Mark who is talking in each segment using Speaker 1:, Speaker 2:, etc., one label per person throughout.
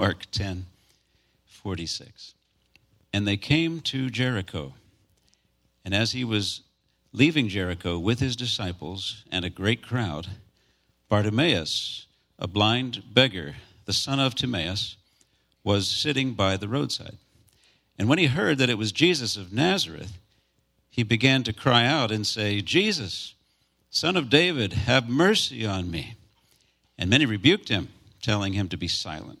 Speaker 1: Mark 10 46. And they came to Jericho. And as he was leaving Jericho with his disciples and a great crowd, Bartimaeus, a blind beggar, the son of Timaeus, was sitting by the roadside. And when he heard that it was Jesus of Nazareth, he began to cry out and say, Jesus, son of David, have mercy on me. And many rebuked him, telling him to be silent.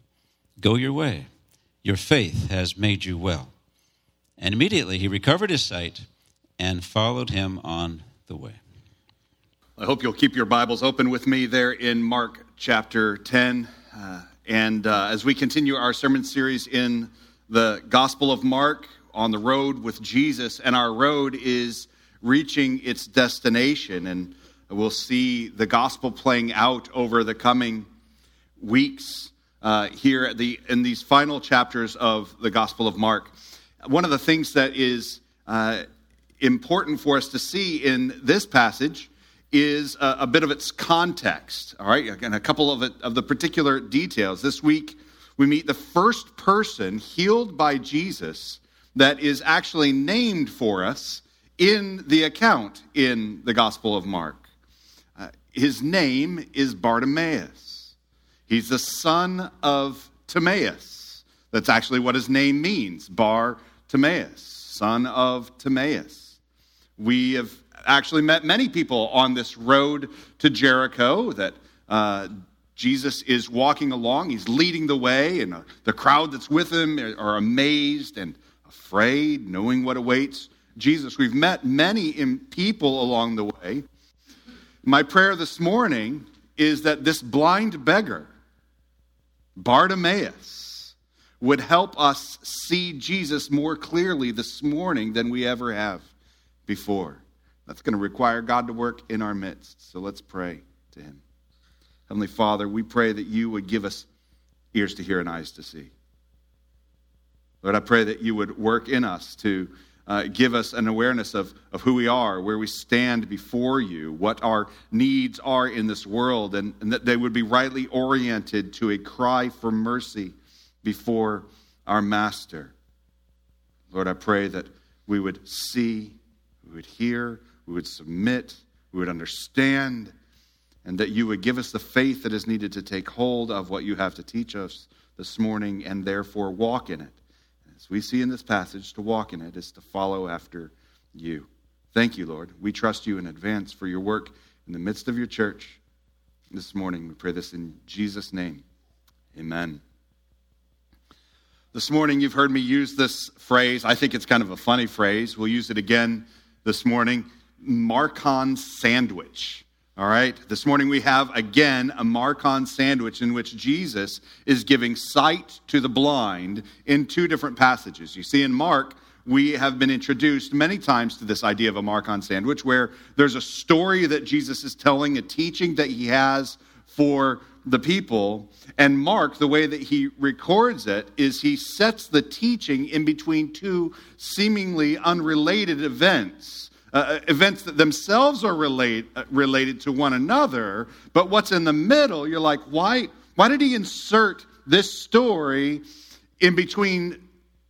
Speaker 1: Go your way, your faith has made you well. And immediately he recovered his sight and followed him on the way.
Speaker 2: I hope you'll keep your Bibles open with me there in Mark chapter 10. Uh, and uh, as we continue our sermon series in the Gospel of Mark on the road with Jesus, and our road is reaching its destination. And we'll see the gospel playing out over the coming weeks uh, here at the, in these final chapters of the Gospel of Mark. One of the things that is uh, important for us to see in this passage is a, a, bit of its context, all right, and a couple of, it, of the particular details. This week, we meet the first person healed by Jesus that is actually named for us in the account in the Gospel of Mark. Uh, his name is Bartimaeus. He's the son of Timaeus. That's actually what his name means, Bar Timaeus, son of Timaeus. We have actually met many people on this road to Jericho that uh, Jesus is walking along. He's leading the way, and uh, the crowd that's with him are amazed and afraid, knowing what awaits Jesus. We've met many people along the way. My prayer this morning is that this blind beggar, Bartimaeus, would help us see Jesus more clearly this morning than we ever have before. That's going to require God to work in our midst. So let's pray to Him. Heavenly Father, we pray that you would give us ears to hear and eyes to see. Lord, I pray that you would work in us to uh, give us an awareness of, of who we are, where we stand before you, what our needs are in this world, and, and that they would be rightly oriented to a cry for mercy before our Master. Lord, I pray that we would see, we would hear, we would submit, we would understand, and that you would give us the faith that is needed to take hold of what you have to teach us this morning and therefore walk in it. As we see in this passage, to walk in it is to follow after you. Thank you, Lord. We trust you in advance for your work in the midst of your church this morning. We pray this in Jesus' name. Amen. This morning, you've heard me use this phrase. I think it's kind of a funny phrase. We'll use it again this morning. Markan sandwich. All right, this morning we have again a Markan sandwich in which Jesus is giving sight to the blind in two different passages. You see, in Mark, we have been introduced many times to this idea of a Markan sandwich where there's a story that Jesus is telling, a teaching that he has for the people. And Mark, the way that he records it, is he sets the teaching in between two seemingly unrelated events uh, uh, events that themselves are relate, uh, related to one another, but what's in the middle, you're like, why, why did he insert this story in between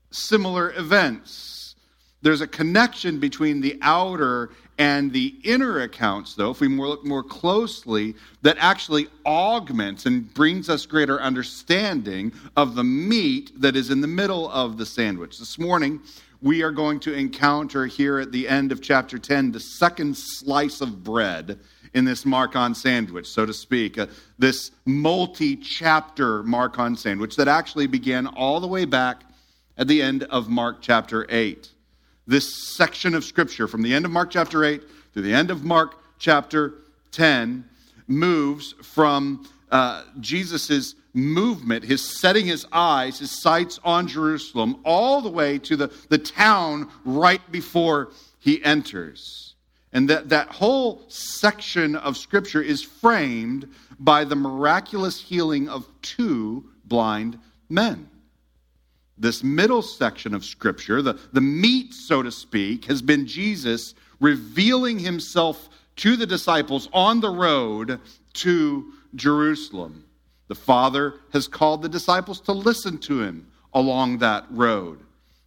Speaker 2: similar events? There's a connection between the outer and the inner accounts, though, if we look more closely, that actually augments and brings us greater understanding of the meat that is in the middle of the sandwich. This morning, we are going to encounter here at the end of chapter 10 the second slice of bread in this Markan sandwich, so to speak, uh, this multi chapter Markan sandwich that actually began all the way back at the end of Mark chapter 8. This section of scripture from the end of Mark chapter 8 to the end of Mark chapter 10 moves from uh, Jesus' movement, his setting his eyes, his sights on Jerusalem, all the way to the, the town right before he enters. And that, that whole section of Scripture is framed by the miraculous healing of two blind men. This middle section of Scripture, the, the meat, so to speak, has been Jesus revealing himself to the disciples on the road to Jerusalem. The Father has called the disciples to listen to him along that road.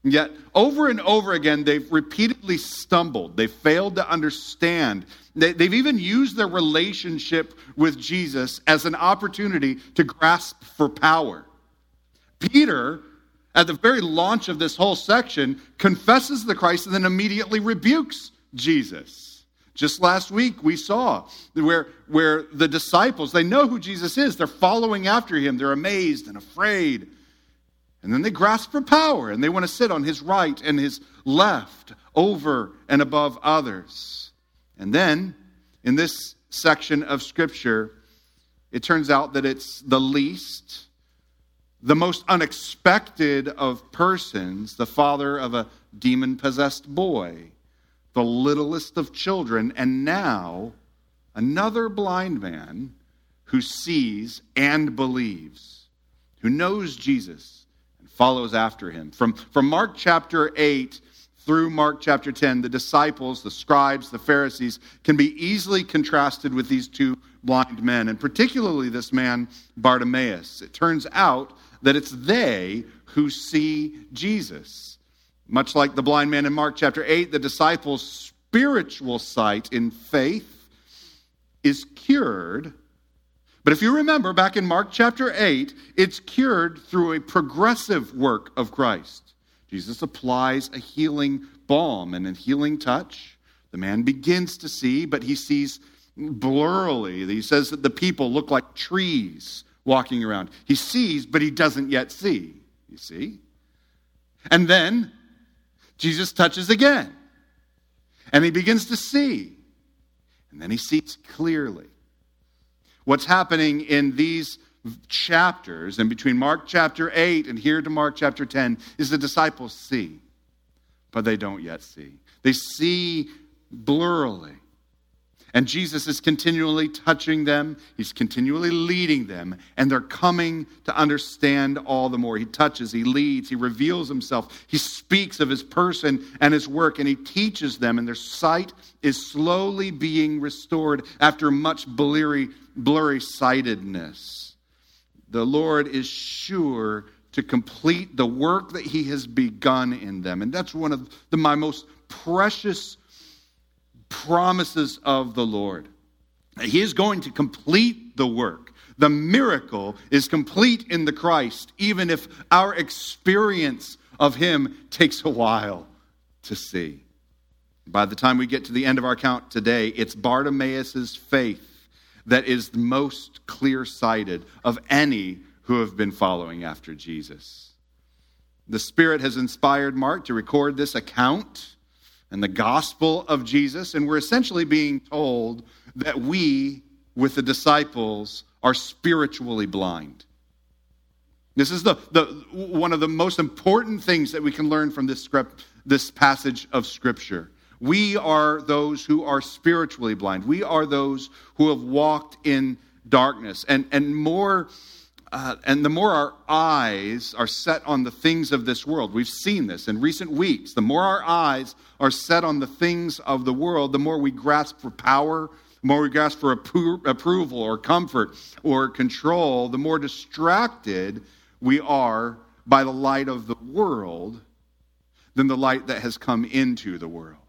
Speaker 2: Yet, over and over again, they've repeatedly stumbled. They've failed to understand. They, have even used their relationship with Jesus as an opportunity to grasp for power. Peter, at the very launch of this whole section, confesses the Christ and then immediately rebukes Jesus. Just last week, we saw where, where the disciples, they know who Jesus is. They're following after him. They're amazed and afraid. And then they grasp for power and they want to sit on his right and his left over and above others. And then in this section of Scripture, it turns out that it's the least, the most unexpected of persons, the father of a demon possessed boy, the littlest of children, and now another blind man who sees and believes, who knows Jesus and follows after him. From, from Mark chapter 8 through Mark chapter 10, the disciples, the scribes, the Pharisees can be easily contrasted with these two blind men, and particularly this man, Bartimaeus. It turns out that it's they who see Jesus. Much like the blind man in Mark chapter 8, the disciples' spiritual sight in faith is cured but if you remember back in Mark chapter 8, it's cured through a progressive work of Christ. Jesus applies a healing balm and a healing touch. The man begins to see, but he sees blurrily. He says that the people look like trees walking around. He sees, but he doesn't yet see. You see? And then Jesus touches again. And he begins to see. And then he sees clearly. What's happening in these chapters, and between Mark chapter 8 and here to Mark chapter 10, is the disciples see, but they don't yet see. They see blurrily. And Jesus is continually touching them, He's continually leading them, and they're coming to understand all the more. He touches, He leads, He reveals Himself, He speaks of His person and His work, and He teaches them, and their sight is slowly being restored after much blurry, blurry sightedness. The Lord is sure to complete the work that He has begun in them. And that's one of the, my most precious promises of the Lord. He is going to complete the work. The miracle is complete in the Christ, even if our experience of Him takes a while to see. By the time we get to the end of our count today, it's Bartimaeus' faith that is the most clear sighted of any who have been following after Jesus. The Spirit has inspired Mark to record this account and the gospel of Jesus, and we're essentially being told that we, with the disciples, are spiritually blind. This is the, the, one of the most important things that we can learn from this, script, this passage of Scripture. We are those who are spiritually blind. We are those who have walked in darkness. And, and more uh, and the more our eyes are set on the things of this world, we've seen this in recent weeks, the more our eyes are set on the things of the world, the more we grasp for power, the more we grasp for appro- approval or comfort or control, the more distracted we are by the light of the world than the light that has come into the world.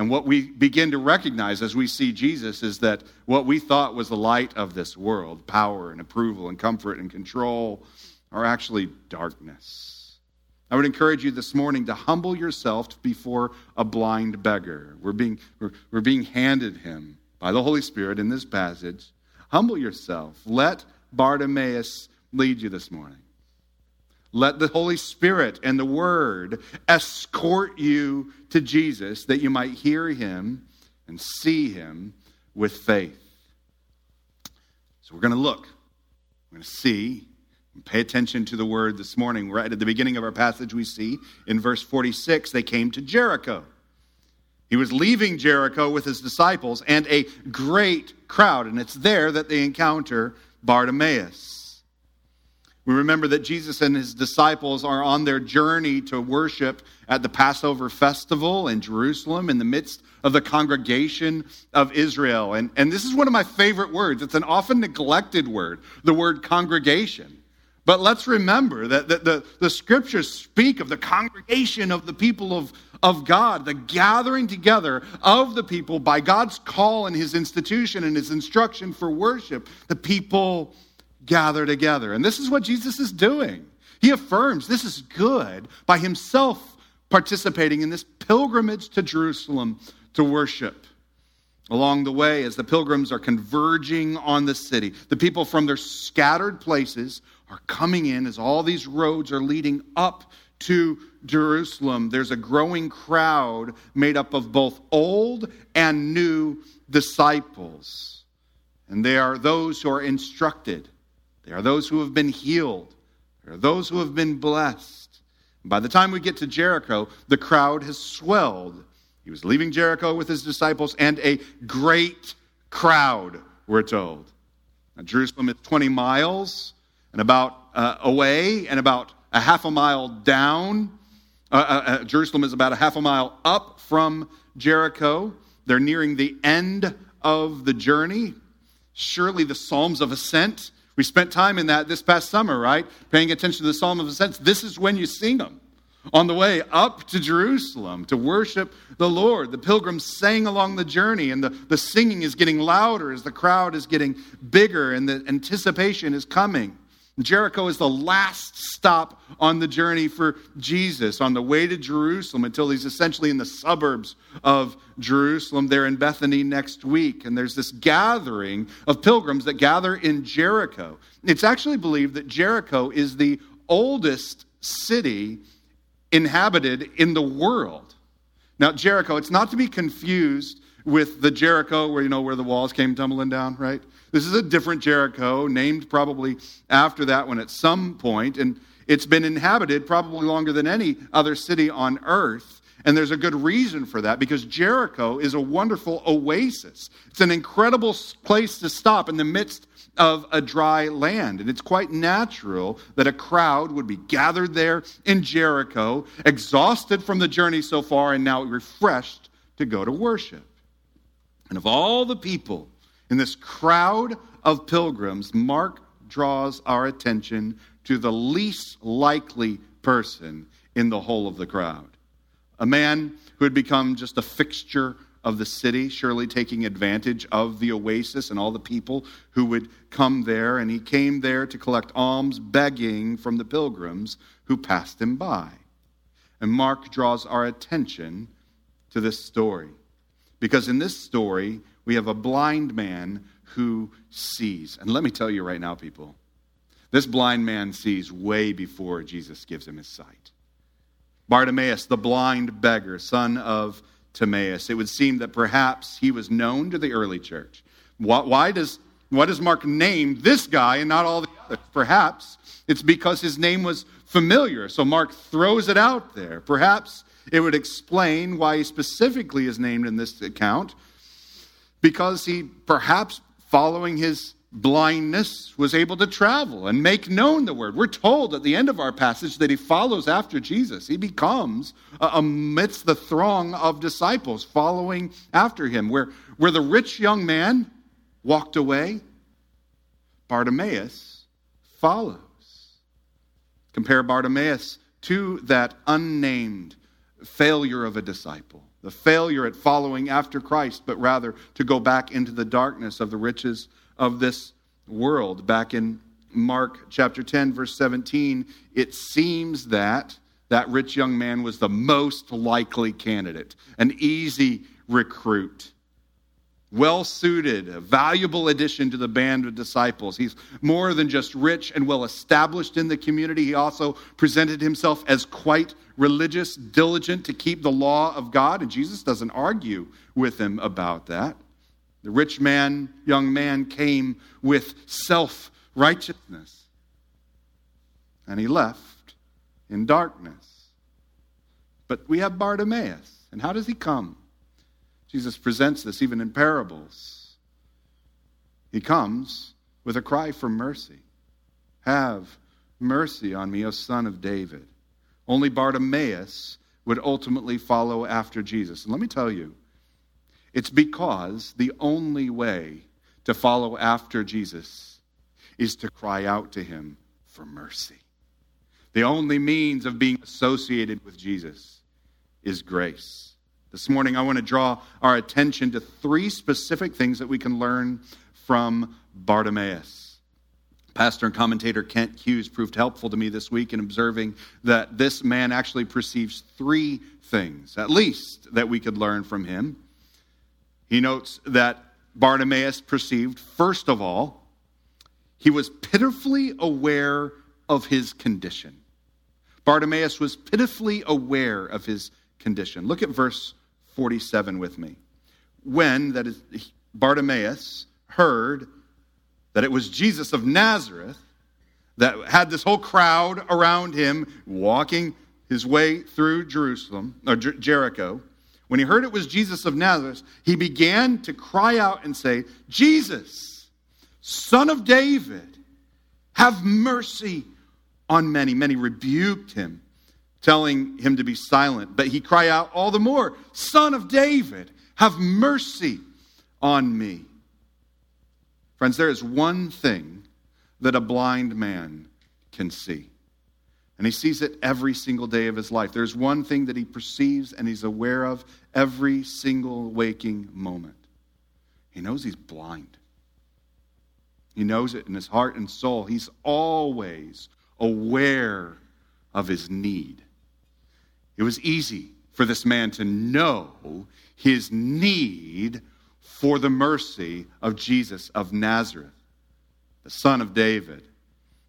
Speaker 2: And what we begin to recognize as we see Jesus is that what we thought was the light of this world, power and approval and comfort and control, are actually darkness. I would encourage you this morning to humble yourself before a blind beggar. We're being, we're, we're being handed him by the Holy Spirit in this passage. Humble yourself. Let Bartimaeus lead you this morning. Let the Holy Spirit and the Word escort you to Jesus that you might hear him and see him with faith. So we're going to look, we're going to see, and Pay attention to the word this morning. Right at the beginning of our passage, we see in verse 46 they came to Jericho. He was leaving Jericho with his disciples and a great crowd, and it's there that they encounter Bartimaeus. We remember that Jesus and his disciples are on their journey to worship at the Passover festival in Jerusalem in the midst of the congregation of Israel. And, and this is one of my favorite words. It's an often neglected word, the word congregation. But let's remember that the, the, the, scriptures speak of the congregation of the people of, of God, the gathering together of the people by God's call and his institution and his instruction for worship. The people gather together. And this is what Jesus is doing. He affirms this is good by himself participating in this pilgrimage to Jerusalem to worship. Along the way, as the pilgrims are converging on the city, the people from their scattered places are coming in as all these roads are leading up to Jerusalem. There's a growing crowd made up of both old and new disciples. And they are those who are instructed, they are those who have been healed, There are those who have been blessed. By the time we get to Jericho, the crowd has swelled. He was leaving Jericho with his disciples, and a great crowd, we're told. Now, Jerusalem is 20 miles and about uh, away and about a half a mile down. Uh, uh, uh, Jerusalem is about a half a mile up from Jericho. They're nearing the end of the journey. Surely the Psalms of Ascent. We spent time in that this past summer, right? Paying attention to the Psalm of Ascent. This is when you sing them. On the way up to Jerusalem to worship the Lord, the pilgrims sang along the journey, and the, the singing is getting louder as the crowd is getting bigger and the anticipation is coming. Jericho is the last stop on the journey for Jesus on the way to Jerusalem until he's essentially in the suburbs of Jerusalem. They're in Bethany next week, and there's this gathering of pilgrims that gather in Jericho. It's actually believed that Jericho is the oldest city inhabited in the world. Now, Jericho, it's not to be confused with the Jericho where you know where the walls came tumbling down, right? This is a different Jericho, named probably after that one at some point, and it's been inhabited probably longer than any other city on earth. And there's a good reason for that because Jericho is a wonderful oasis. It's an incredible place to stop in the midst of a dry land. And it's quite natural that a crowd would be gathered there in Jericho, exhausted from the journey so far, and now refreshed to go to worship. And of all the people in this crowd of pilgrims, Mark draws our attention to the least likely person in the whole of the crowd. A man who had become just a fixture of the city, surely taking advantage of the oasis and all the people who would come there. And he came there to collect alms, begging from the pilgrims who passed him by. And Mark draws our attention to this story. Because in this story, we have a blind man who sees. And let me tell you right now, people, this blind man sees way before Jesus gives him his sight. Bartimaeus, the blind beggar, son of Timaeus. It would seem that perhaps he was known to the early church. Why does, why does Mark name this guy and not all the others? Perhaps it's because his name was familiar. So Mark throws it out there. Perhaps it would explain why he specifically is named in this account because he perhaps following his blindness was able to travel and make known the word. We're told at the end of our passage that he follows after Jesus. He becomes uh, amidst the throng of disciples following after him. Where, where the rich young man walked away, Bartimaeus follows. Compare Bartimaeus to that unnamed failure of a disciple the failure at following after Christ, but rather to go back into the darkness of the riches of this world. Back in Mark chapter 10, verse 17, it seems that that rich young man was the most likely candidate, an easy recruit well suited, a valuable addition to the band of disciples. He's more than just rich and well established in the community. He also presented himself as quite religious, diligent to keep the law of God, and Jesus doesn't argue with him about that. The rich man, young man, came with self righteousness. and he left in darkness. But we have Bartimaeus. And how does he come? Jesus presents this even in parables. He comes with a cry for mercy Have mercy on me, O son of David. Only Bartimaeus would ultimately follow after Jesus. And let me tell you, it's because the only way to follow after Jesus is to cry out to him for mercy. The only means of being associated with Jesus is grace. This morning, I want to draw our attention to three specific things that we can learn from Bartimaeus. Pastor and commentator Kent Hughes proved helpful to me this week in observing that this man actually perceives three things, at least, that we could learn from him. He notes that Bartimaeus perceived, first of all, he was pitifully aware of his condition. Bartimaeus was pitifully aware of his condition. Look at verse 47 with me. When, that is, Bartimaeus heard that it was Jesus of Nazareth that had this whole crowd around him walking his way through Jerusalem or Jer- Jericho, when he heard it was Jesus of Nazareth, he began to cry out and say, Jesus, son of David, have mercy on many. Many rebuked him, telling him to be silent. But he cried out all the more, Son of David, have mercy on me. Friends, there is one thing that a blind man can see. And he sees it every single day of his life. There's one thing that he perceives and he's aware of every single waking moment. He knows he's blind. He knows it in his heart and soul. He's always aware of his need. It was easy for this man to know his need for the mercy of Jesus of Nazareth, the son of David.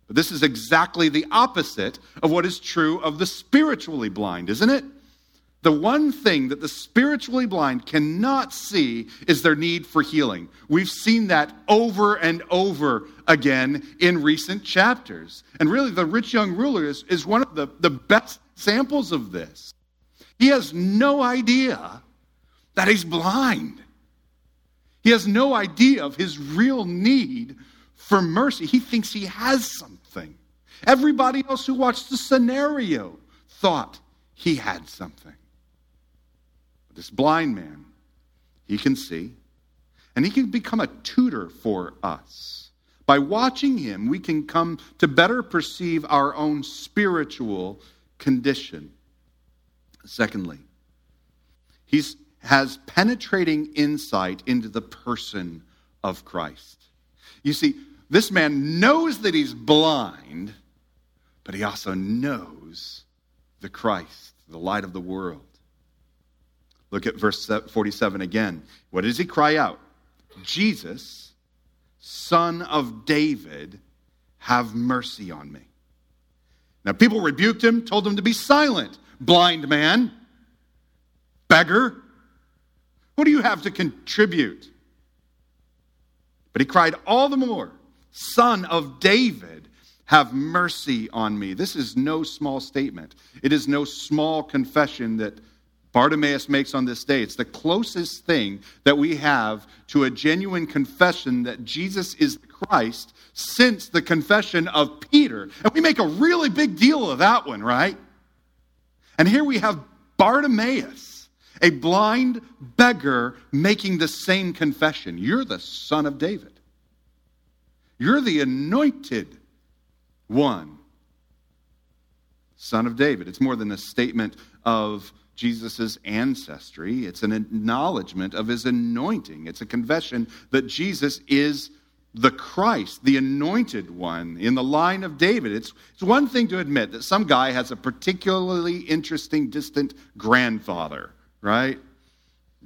Speaker 2: But this is exactly the opposite of what is true of the spiritually blind, isn't it? The one thing that the spiritually blind cannot see is their need for healing. We've seen that over and over again in recent chapters. And really, the rich young ruler is, is one of the, the best examples of this. He has no idea that he's blind. He has no idea of his real need for mercy. He thinks he has something. Everybody else who watched the scenario thought he had something. But this blind man, he can see, and he can become a tutor for us. By watching him, we can come to better perceive our own spiritual condition. Secondly, he has penetrating insight into the person of Christ. You see, this man knows that he's blind, but he also knows the Christ, the light of the world. Look at verse 47 again. What does he cry out? Jesus, son of David, have mercy on me. Now, people rebuked him, told him to be silent. Blind man, beggar, what do you have to contribute? But he cried all the more, Son of David, have mercy on me. This is no small statement. It is no small confession that Bartimaeus makes on this day. It's the closest thing that we have to a genuine confession that Jesus is Christ since the confession of Peter. And we make a really big deal of that one, right? And here we have Bartimaeus a blind beggar making the same confession You're the son of David. You're the anointed one. Son of David. It's more than a statement of Jesus' ancestry, it's an acknowledgement of his anointing. It's a confession that Jesus is the Christ, the anointed one in the line of David. It's, it's one thing to admit that some guy has a particularly interesting, distant grandfather right?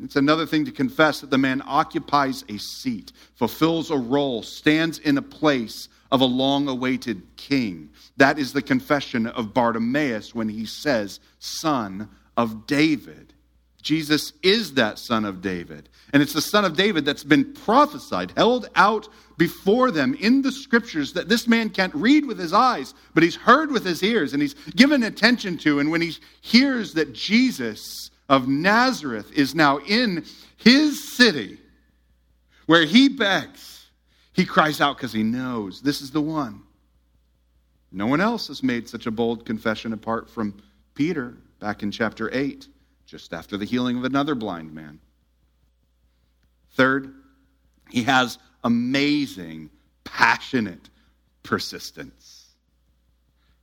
Speaker 2: It's another thing to confess that the man occupies a seat, fulfills a role, stands in a place of a long awaited king. That is the confession of Bartimaeus when he says, Son of David. Jesus is that son of David. And it's the son of David that's been prophesied, held out before them in the scriptures that this man can't read with his eyes, but he's heard with his ears and he's given attention to. And when he hears that Jesus of Nazareth is now in his city where he begs, he cries out because he knows this is the one. No one else has made such a bold confession apart from Peter back in chapter 8 just after the healing of another blind man. Third, he has amazing, passionate persistence.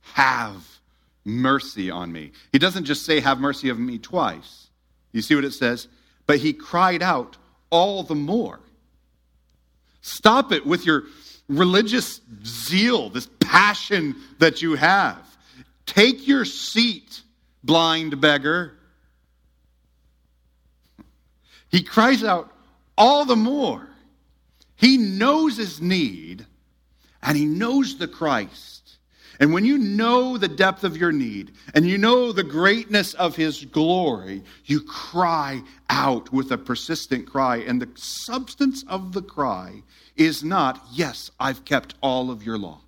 Speaker 2: Have mercy on me. He doesn't just say, Have mercy of me twice. You see what it says? But he cried out all the more. Stop it with your religious zeal, this passion that you have. Take your seat, blind beggar. He cries out all the more. He knows his need and he knows the Christ. And when you know the depth of your need and you know the greatness of his glory, you cry out with a persistent cry. And the substance of the cry is not, Yes, I've kept all of your law.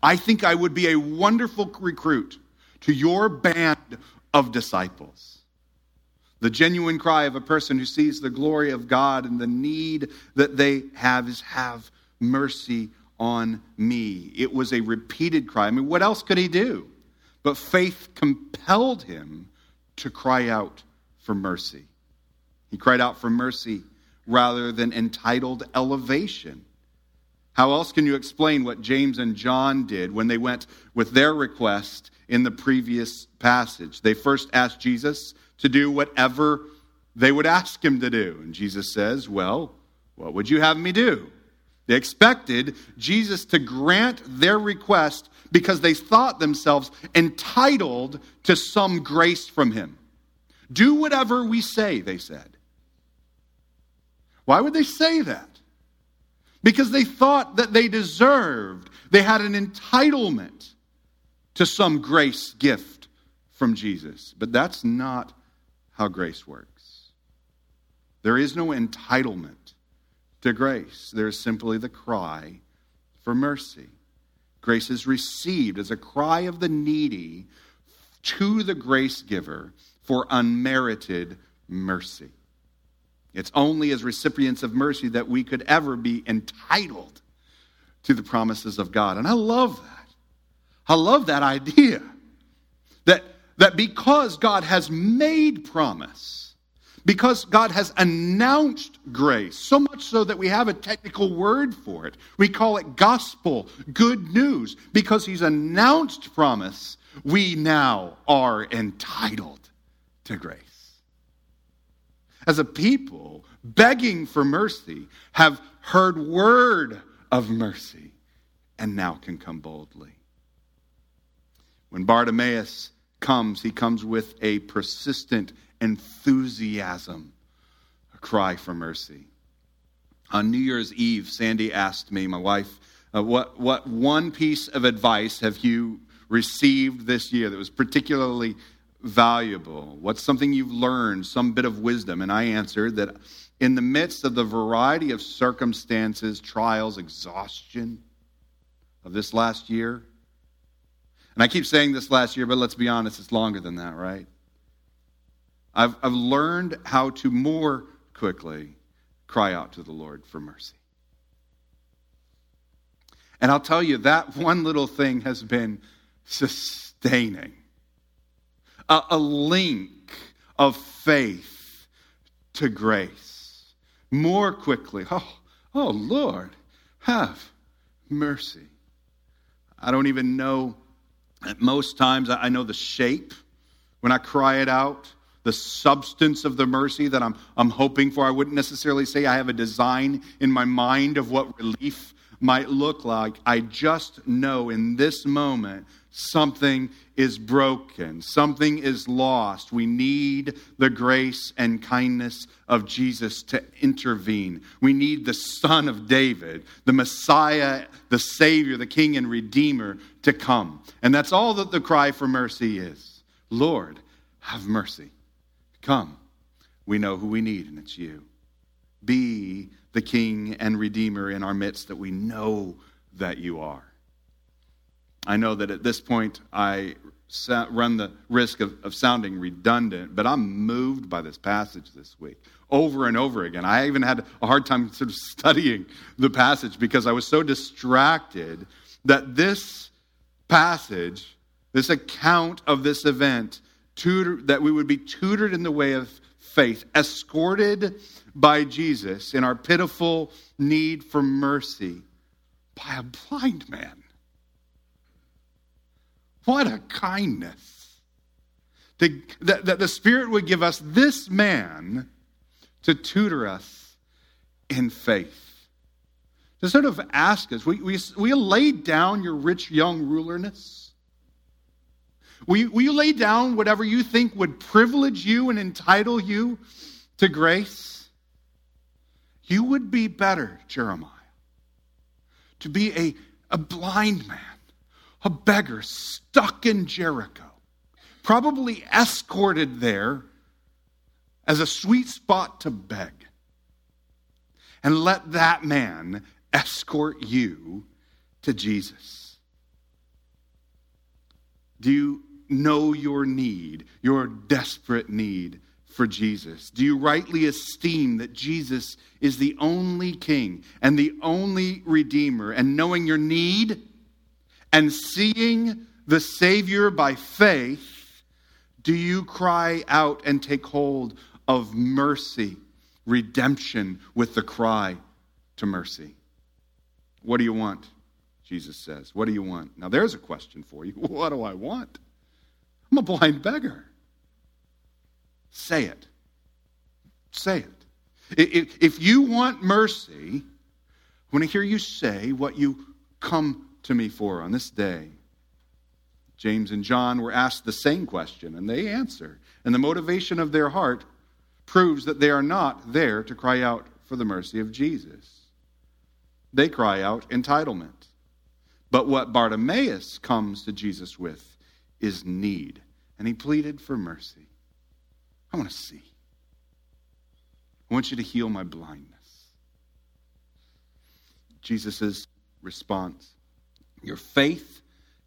Speaker 2: I think I would be a wonderful recruit to your band of disciples. The genuine cry of a person who sees the glory of God and the need that they have is, Have mercy on me. It was a repeated cry. I mean, what else could he do? But faith compelled him to cry out for mercy. He cried out for mercy rather than entitled elevation. How else can you explain what James and John did when they went with their request in the previous passage? They first asked Jesus to do whatever they would ask him to do. And Jesus says, Well, what would you have me do? They expected Jesus to grant their request because they thought themselves entitled to some grace from him. Do whatever we say, they said. Why would they say that? Because they thought that they deserved, they had an entitlement to some grace gift from Jesus. But that's not how grace works. There is no entitlement to grace, there is simply the cry for mercy. Grace is received as a cry of the needy to the grace giver for unmerited mercy. It's only as recipients of mercy that we could ever be entitled to the promises of God. And I love that. I love that idea that that because God has made promise, because God has announced grace, so much so that we have a technical word for it, we call it gospel, good news. Because He's announced promise, we now are entitled to grace. As a people, begging for mercy, have heard word of mercy, and now can come boldly. When Bartimaeus comes, he comes with a persistent enthusiasm, a cry for mercy. On New Year's Eve, Sandy asked me, my wife, uh, what, what one piece of advice have you received this year that was particularly valuable? What's something you've learned, some bit of wisdom? And I answered that in the midst of the variety of circumstances, trials, exhaustion of this last year, and I keep saying this last year, but let's be honest, it's longer than that, right? I've, I've learned how to more quickly cry out to the Lord for mercy. And I'll tell you, that one little thing has been sustaining a, a link of faith to grace. More quickly, oh, oh, Lord, have mercy. I don't even know at most times, I know the shape when I cry it out, the substance of the mercy that I'm, I'm hoping for. I wouldn't necessarily say I have a design in my mind of what relief might look like. I just know in this moment something is broken, something is lost. We need the grace and kindness of Jesus to intervene. We need the Son of David, the Messiah, the Savior, the King and Redeemer to come. And that's all that the cry for mercy is Lord, have mercy Come, we know who we need, and it's you. Be the King and Redeemer in our midst that we know that you are. I know that at this point I run the risk of, of sounding redundant, but I'm moved by this passage this week over and over again. I even had a hard time sort of studying the passage because I was so distracted that this passage, this account of this event, tutor, that we would be tutored in the way of faith, escorted by Jesus in our pitiful need for mercy by a blind man. What a kindness. To, that, that the Spirit would give us this man to tutor us in faith. To sort of ask us, will, will you lay down your rich young rulerness? Will you, will you lay down whatever you think would privilege you and entitle you to grace? You would be better, Jeremiah, to be a, a blind man a beggar stuck in Jericho, probably escorted there as a sweet spot to beg. And let that man escort you to Jesus. Do you know your need, your desperate need for Jesus? Do you rightly esteem that Jesus is the only King and the only Redeemer? And knowing your need, and seeing the Savior by faith, do you cry out and take hold of mercy, redemption with the cry to mercy? What do you want? Jesus says. What do you want? Now, there's a question for you. What do I want? I'm a blind beggar. Say it. Say it. If you want mercy, I want to hear you say what you come to me for on this day? James and John were asked the same question, and they answer. And the motivation of their heart proves that they are not there to cry out for the mercy of Jesus. They cry out entitlement. But what Bartimaeus comes to Jesus with is need. And he pleaded for mercy. I want to see. I want you to heal my blindness. Jesus' response your faith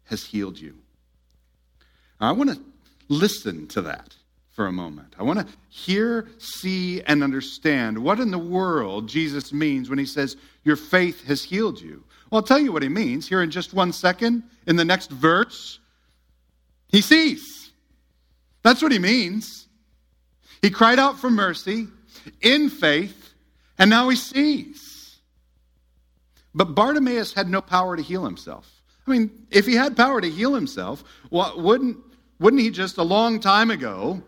Speaker 2: has healed you. I want to listen to that for a moment. I want to hear, see, and understand what in the world Jesus means when he says, Your faith has healed you. Well, I'll tell you what he means here in just one second. In the next verse, he sees. That's what he means. He cried out for mercy in faith, and now he sees. But Bartimaeus had no power to heal himself. I mean, if he had power to heal himself, well, wouldn't, wouldn't he just a long time ago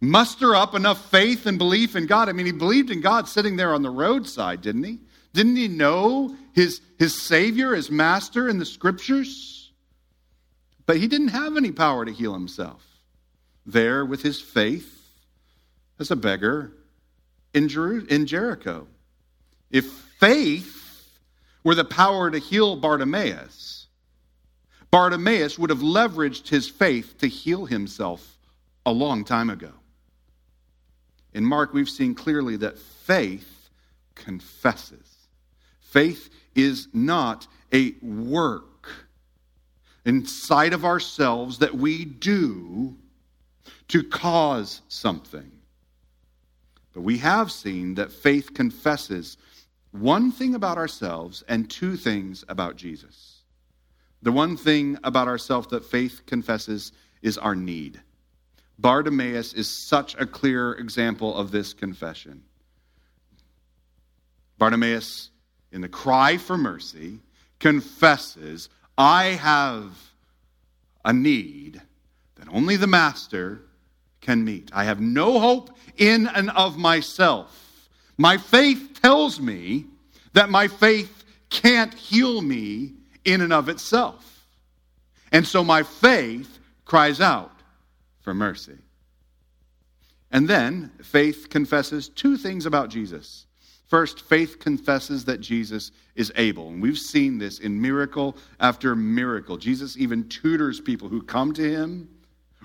Speaker 2: muster up enough faith and belief in God? I mean, he believed in God sitting there on the roadside, didn't he? Didn't he know his, his Savior, his Master in the Scriptures? But he didn't have any power to heal himself. There with his faith as a beggar in, Jer- in Jericho. If faith were the power to heal Bartimaeus, Bartimaeus would have leveraged his faith to heal himself a long time ago. In Mark, we've seen clearly that faith confesses. Faith is not a work inside of ourselves that we do to cause something. But we have seen that faith confesses one thing about ourselves and two things about Jesus. The one thing about ourselves that faith confesses is our need. Bartimaeus is such a clear example of this confession. Bartimaeus, in the cry for mercy, confesses, I have a need that only the Master can meet. I have no hope in and of myself. My faith tells me that my faith can't heal me in and of itself. And so my faith cries out for mercy. And then faith confesses two things about Jesus. First, faith confesses that Jesus is able. And we've seen this in miracle after miracle. Jesus even tutors people who come to him,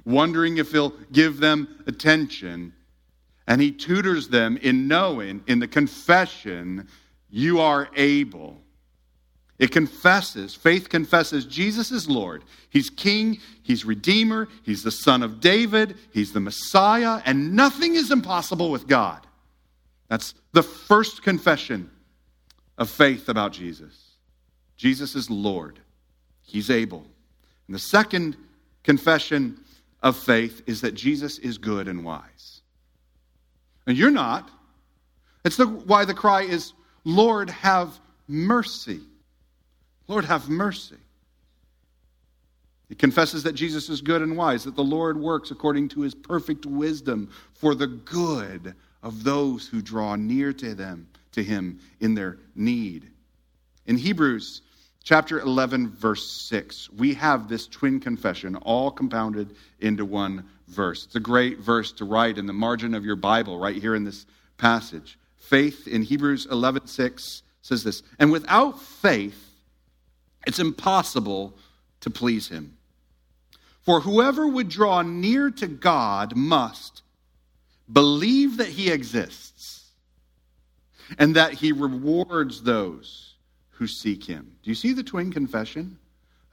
Speaker 2: wondering if he'll give them attention. And he tutors them in knowing, in the confession, you are able. It confesses, faith confesses Jesus is Lord. He's King, He's Redeemer, He's the Son of David, He's the Messiah, and nothing is impossible with God. That's the first confession of faith about Jesus. Jesus is Lord, He's able. And the second confession of faith is that Jesus is good and wise. And you're not. It's the, why the cry is, Lord, have mercy. Lord, have mercy. It confesses that Jesus is good and wise, that the Lord works according to his perfect wisdom for the good of those who draw near to them, to him in their need. In Hebrews chapter 11 verse 6, we have this twin confession all compounded into one verse. It's a great verse to write in the margin of your Bible right here in this passage. Faith in Hebrews 11:6 says this, and without faith it's impossible to please him. For whoever would draw near to God must believe that he exists and that he rewards those who seek him. Do you see the twin confession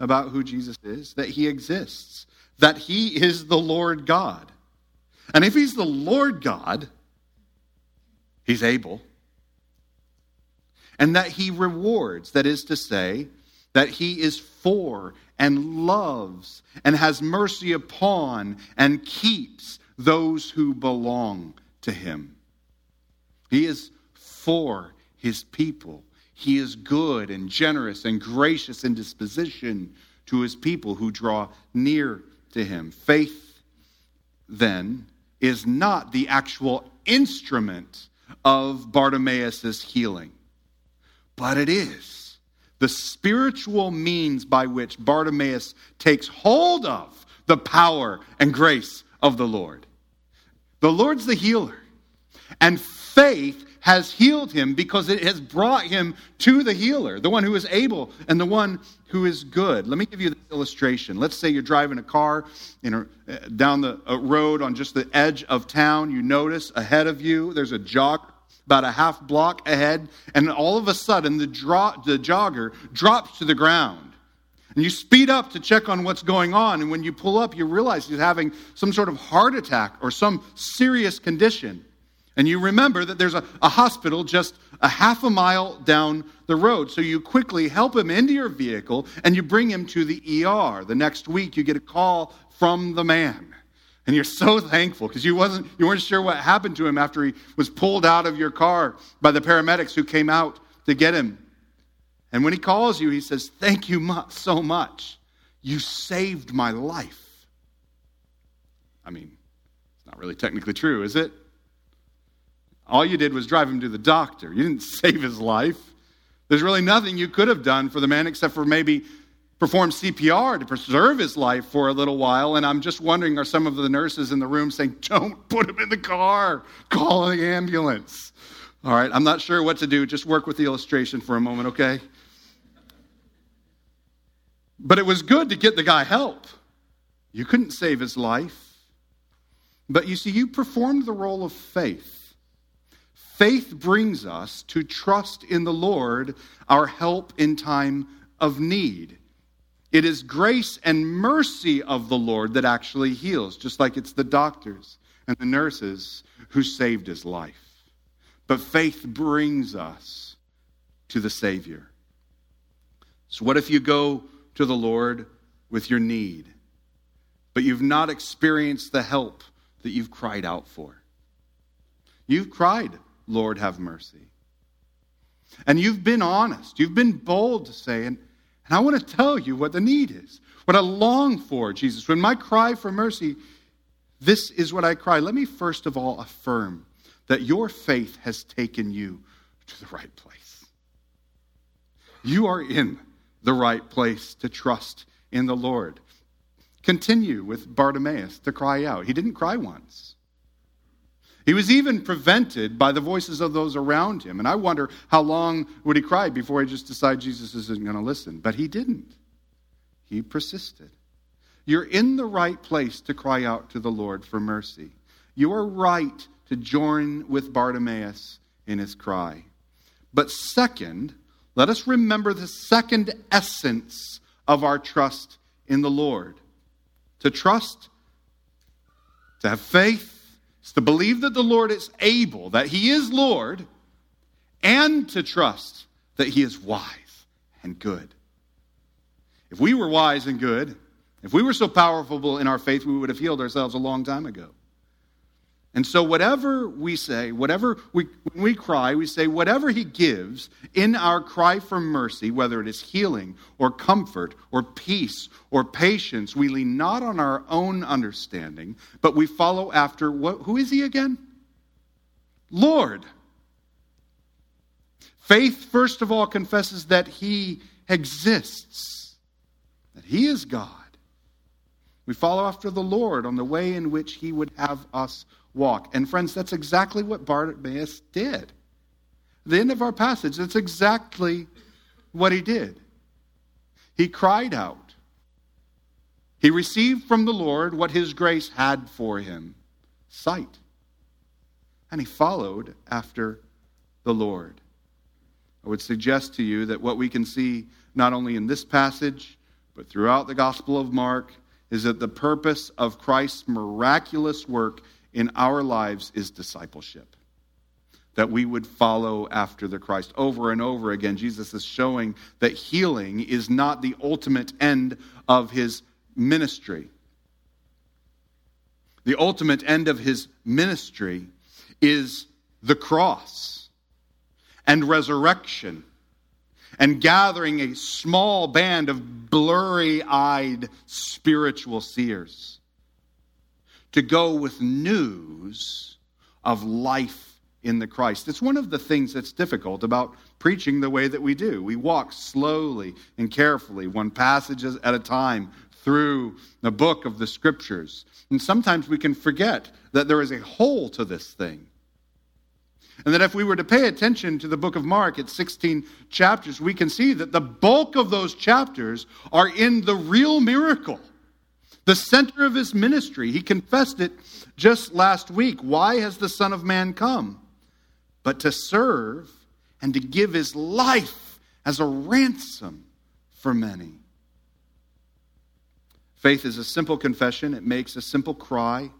Speaker 2: about who Jesus is? That he exists, that he is the Lord God. And if he's the Lord God, he's able. And that he rewards, that is to say, that he is for and loves and has mercy upon and keeps those who belong to him. He is for his people. He is good and generous and gracious in disposition to his people who draw near to him. Faith, then, is not the actual instrument of Bartimaeus' healing, but it is the spiritual means by which Bartimaeus takes hold of the power and grace of the Lord. The Lord's the healer, and faith has healed him because it has brought him to the healer, the one who is able and the one who is good. Let me give you this illustration. Let's say you're driving a car you uh, know, down the uh, road on just the edge of town. You notice ahead of you there's a jog about a half block ahead, and all of a sudden the, the jogger drops to the ground. And you speed up to check on what's going on, and when you pull up, you realize he's having some sort of heart attack or some serious condition. And you remember that there's a, a hospital just a half a mile down the road. So you quickly help him into your vehicle and you bring him to the ER. The next week, you get a call from the man. And you're so thankful because you, wasn't, you weren't sure what happened to him after he was pulled out of your car by the paramedics who came out to get him. And when he calls you, he says, Thank you so much. You saved my life. I mean, it's not really technically true, is it? All you did was drive him to the doctor. You didn't save his life. There's really nothing you could have done for the man except for maybe perform CPR to preserve his life for a little while. And I'm just wondering are some of the nurses in the room saying, Don't put him in the car, call the ambulance? All right, I'm not sure what to do. Just work with the illustration for a moment, okay? But it was good to get the guy help. You couldn't save his life. But you see, you performed the role of faith. Faith brings us to trust in the Lord, our help in time of need. It is grace and mercy of the Lord that actually heals, just like it's the doctors and the nurses who saved his life. But faith brings us to the Savior. So, what if you go to the Lord with your need, but you've not experienced the help that you've cried out for? You've cried, Lord, have mercy. And you've been honest. You've been bold to say, and and I want to tell you what the need is, what I long for, Jesus. When my cry for mercy, this is what I cry. Let me first of all affirm that your faith has taken you to the right place. You are in the right place to trust in the Lord. Continue with Bartimaeus to cry out. He didn't cry once. He was even prevented by the voices of those around him. And I wonder how long would he cry before he just decided Jesus isn't going to listen. But he didn't. He persisted. You're in the right place to cry out to the Lord for mercy. You are right to join with Bartimaeus in his cry. But second, let us remember the second essence of our trust in the Lord. To trust, to have faith, is to believe that the Lord is able, that He is Lord, and to trust that He is wise and good. If we were wise and good, if we were so powerful in our faith, we would have healed ourselves a long time ago. And so, whatever we say, whatever we, when we cry, we say, whatever He gives in our cry for mercy, whether it is healing or comfort or peace or patience, we lean not on our own understanding, but we follow after what, who is He again? Lord. Faith, first of all, confesses that He exists, that He is God. We follow after the Lord on the way in which He would have us walk. And friends, that's exactly what Bartimaeus did. The end of our passage, that's exactly what he did. He cried out. He received from the Lord what his grace had for him sight. And he followed after the Lord. I would suggest to you that what we can see not only in this passage, but throughout the Gospel of Mark, is that the purpose of Christ's miraculous work in our lives is discipleship. That we would follow after the Christ. Over and over again, Jesus is showing that healing is not the ultimate end of his ministry. The ultimate end of his ministry is the cross and resurrection and gathering a small band of blurry eyed spiritual seers to go with news of life in the Christ. It's one of the things that's difficult about preaching the way that we do. We walk slowly and carefully, one passage at a time, through the book of the scriptures. And sometimes we can forget that there is a whole to this thing. And that if we were to pay attention to the book of Mark, it's 16 chapters, we can see that the bulk of those chapters are in the real miracle the center of his ministry. He confessed it just last week. Why has the Son of Man come? But to serve and to give his life as a ransom for many. Faith is a simple confession, it makes a simple cry.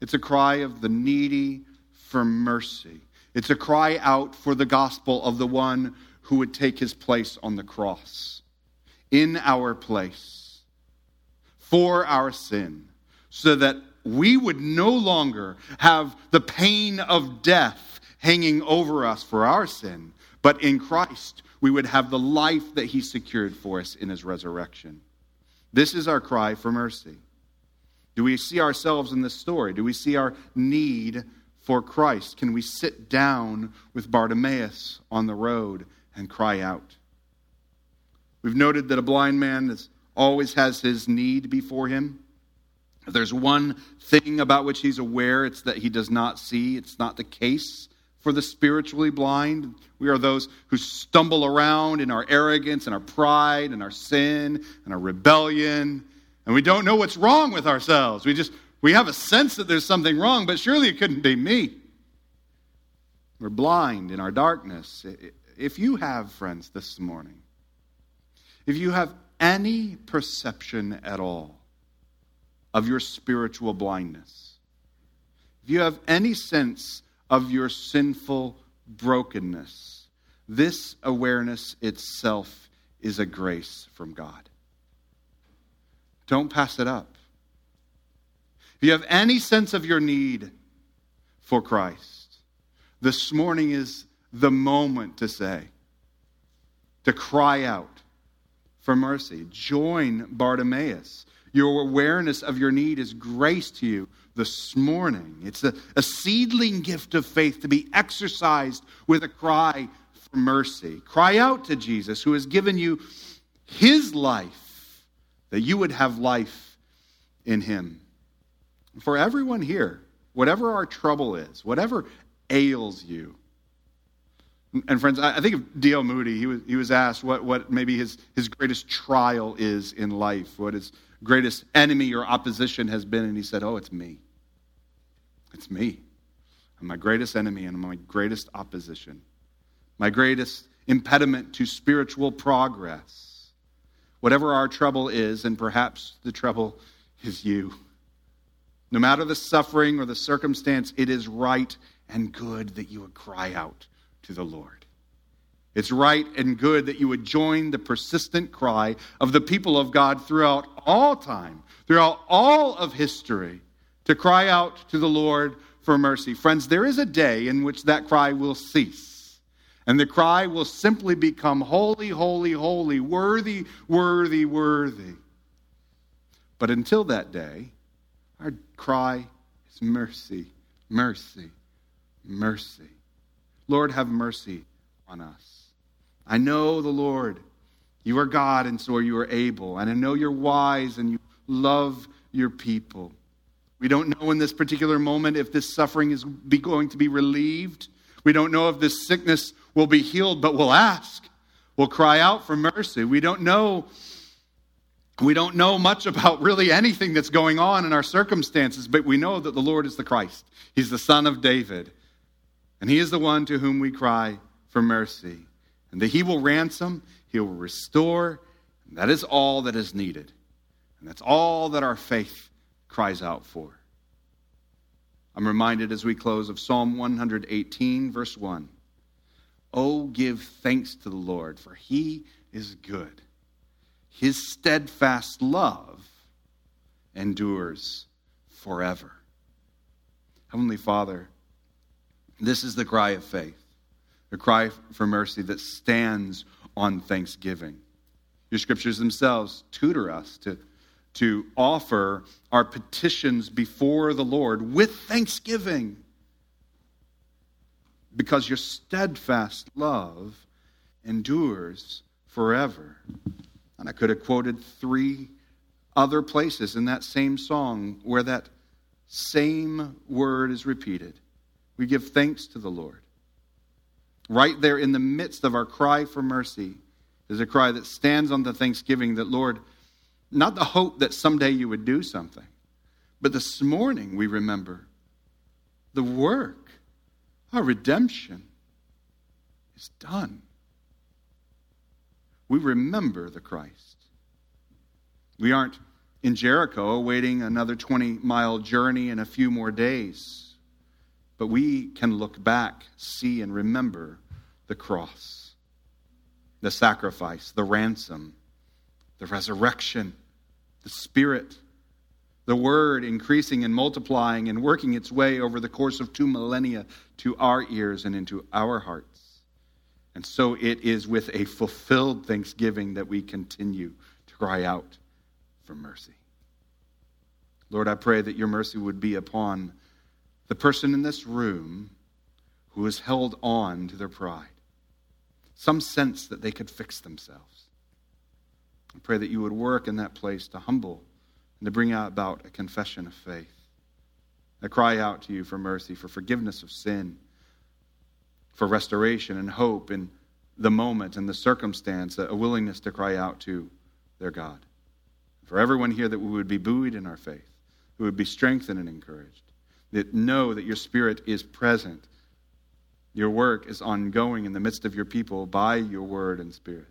Speaker 2: It's a cry of the needy for mercy. It's a cry out for the gospel of the one who would take his place on the cross in our place for our sin, so that we would no longer have the pain of death hanging over us for our sin, but in Christ we would have the life that He secured for us in His resurrection. This is our cry for mercy. Do we see ourselves in this story? Do we see our need for Christ? Can we sit down with Bartimaeus on the road and cry out? We've noted that a blind man is always has his need before him. If there's one thing about which he's aware, it's that he does not see. It's not the case for the spiritually blind. We are those who stumble around in our arrogance and our pride and our sin and our rebellion, and we don't know what's wrong with ourselves. We just we have a sense that there's something wrong, but surely it couldn't be me. We're blind in our darkness. If you have friends this morning, if you have any perception at all of your spiritual blindness, if you have any sense of your sinful brokenness, this awareness itself is a grace from God. Don't pass it up. If you have any sense of your need for Christ, this morning is the moment to say, to cry out, for mercy. Join Bartimaeus. Your awareness of your need is grace to you this morning. It's a, a seedling gift of faith to be exercised with a cry for mercy. Cry out to Jesus, who has given you his life, that you would have life in him. For everyone here, whatever our trouble is, whatever ails you, and friends, I think of D.L. Moody. He was, he was asked what, what maybe his, his greatest trial is in life, what his greatest enemy or opposition has been. And he said, Oh, it's me. It's me. I'm my greatest enemy and my greatest opposition, my greatest impediment to spiritual progress. Whatever our trouble is, and perhaps the trouble is you. No matter the suffering or the circumstance, it is right and good that you would cry out to the Lord. It's right and good that you would join the persistent cry of the people of God throughout all time, throughout all of history, to cry out to the Lord for mercy. Friends, there is a day in which that cry will cease. And the cry will simply become holy, holy, holy, worthy, worthy, worthy. But until that day, our cry is mercy, mercy, mercy. Lord, have mercy on us. I know the Lord. You are God, and so you are able. And I know you're wise and you love your people. We don't know in this particular moment if this suffering is be going to be relieved. We don't know if this sickness will be healed, but we'll ask. We'll cry out for mercy. We don't know we don't know much about really anything that's going on in our circumstances, but we know that the Lord is the Christ. He's the Son of David. And He is the one to whom we cry for mercy. And that He will ransom, He will restore. And that is all that is needed. And that's all that our faith cries out for. I'm reminded as we close of Psalm 118, verse 1. Oh, give thanks to the Lord, for he is good. His steadfast love endures forever. Heavenly Father, this is the cry of faith, the cry for mercy that stands on thanksgiving. Your scriptures themselves tutor us to to offer our petitions before the Lord with thanksgiving. Because your steadfast love endures forever. And I could have quoted three other places in that same song where that same word is repeated. We give thanks to the Lord. Right there in the midst of our cry for mercy is a cry that stands on the thanksgiving that, Lord, not the hope that someday you would do something, but this morning we remember the work, our redemption is done. We remember the Christ. We aren't in Jericho awaiting another 20 mile journey in a few more days, but we can look back, see, and remember the cross, the sacrifice, the ransom, the resurrection the Spirit, the Word increasing and multiplying and working its way over the course of two millennia to our ears and into our hearts. And so it is with a fulfilled thanksgiving that we continue to cry out for mercy. Lord, I pray that your mercy would be upon the person in this room who has held on to their pride, some sense that they could fix themselves. I pray that you would work in that place to humble and to bring about a confession of faith. I cry out to you for mercy, for forgiveness of sin, for restoration and hope in the moment and the circumstance, a willingness to cry out to their God. For everyone here, that we would be buoyed in our faith, we would be strengthened and encouraged, that know that your Spirit is present. Your work is ongoing in the midst of your people by your word and Spirit.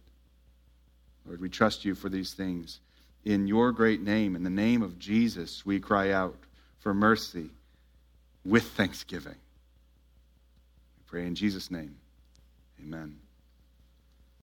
Speaker 2: Lord, we trust you for these things. In your great name, in the name of Jesus, we cry out for mercy with thanksgiving. We pray in Jesus' name. Amen.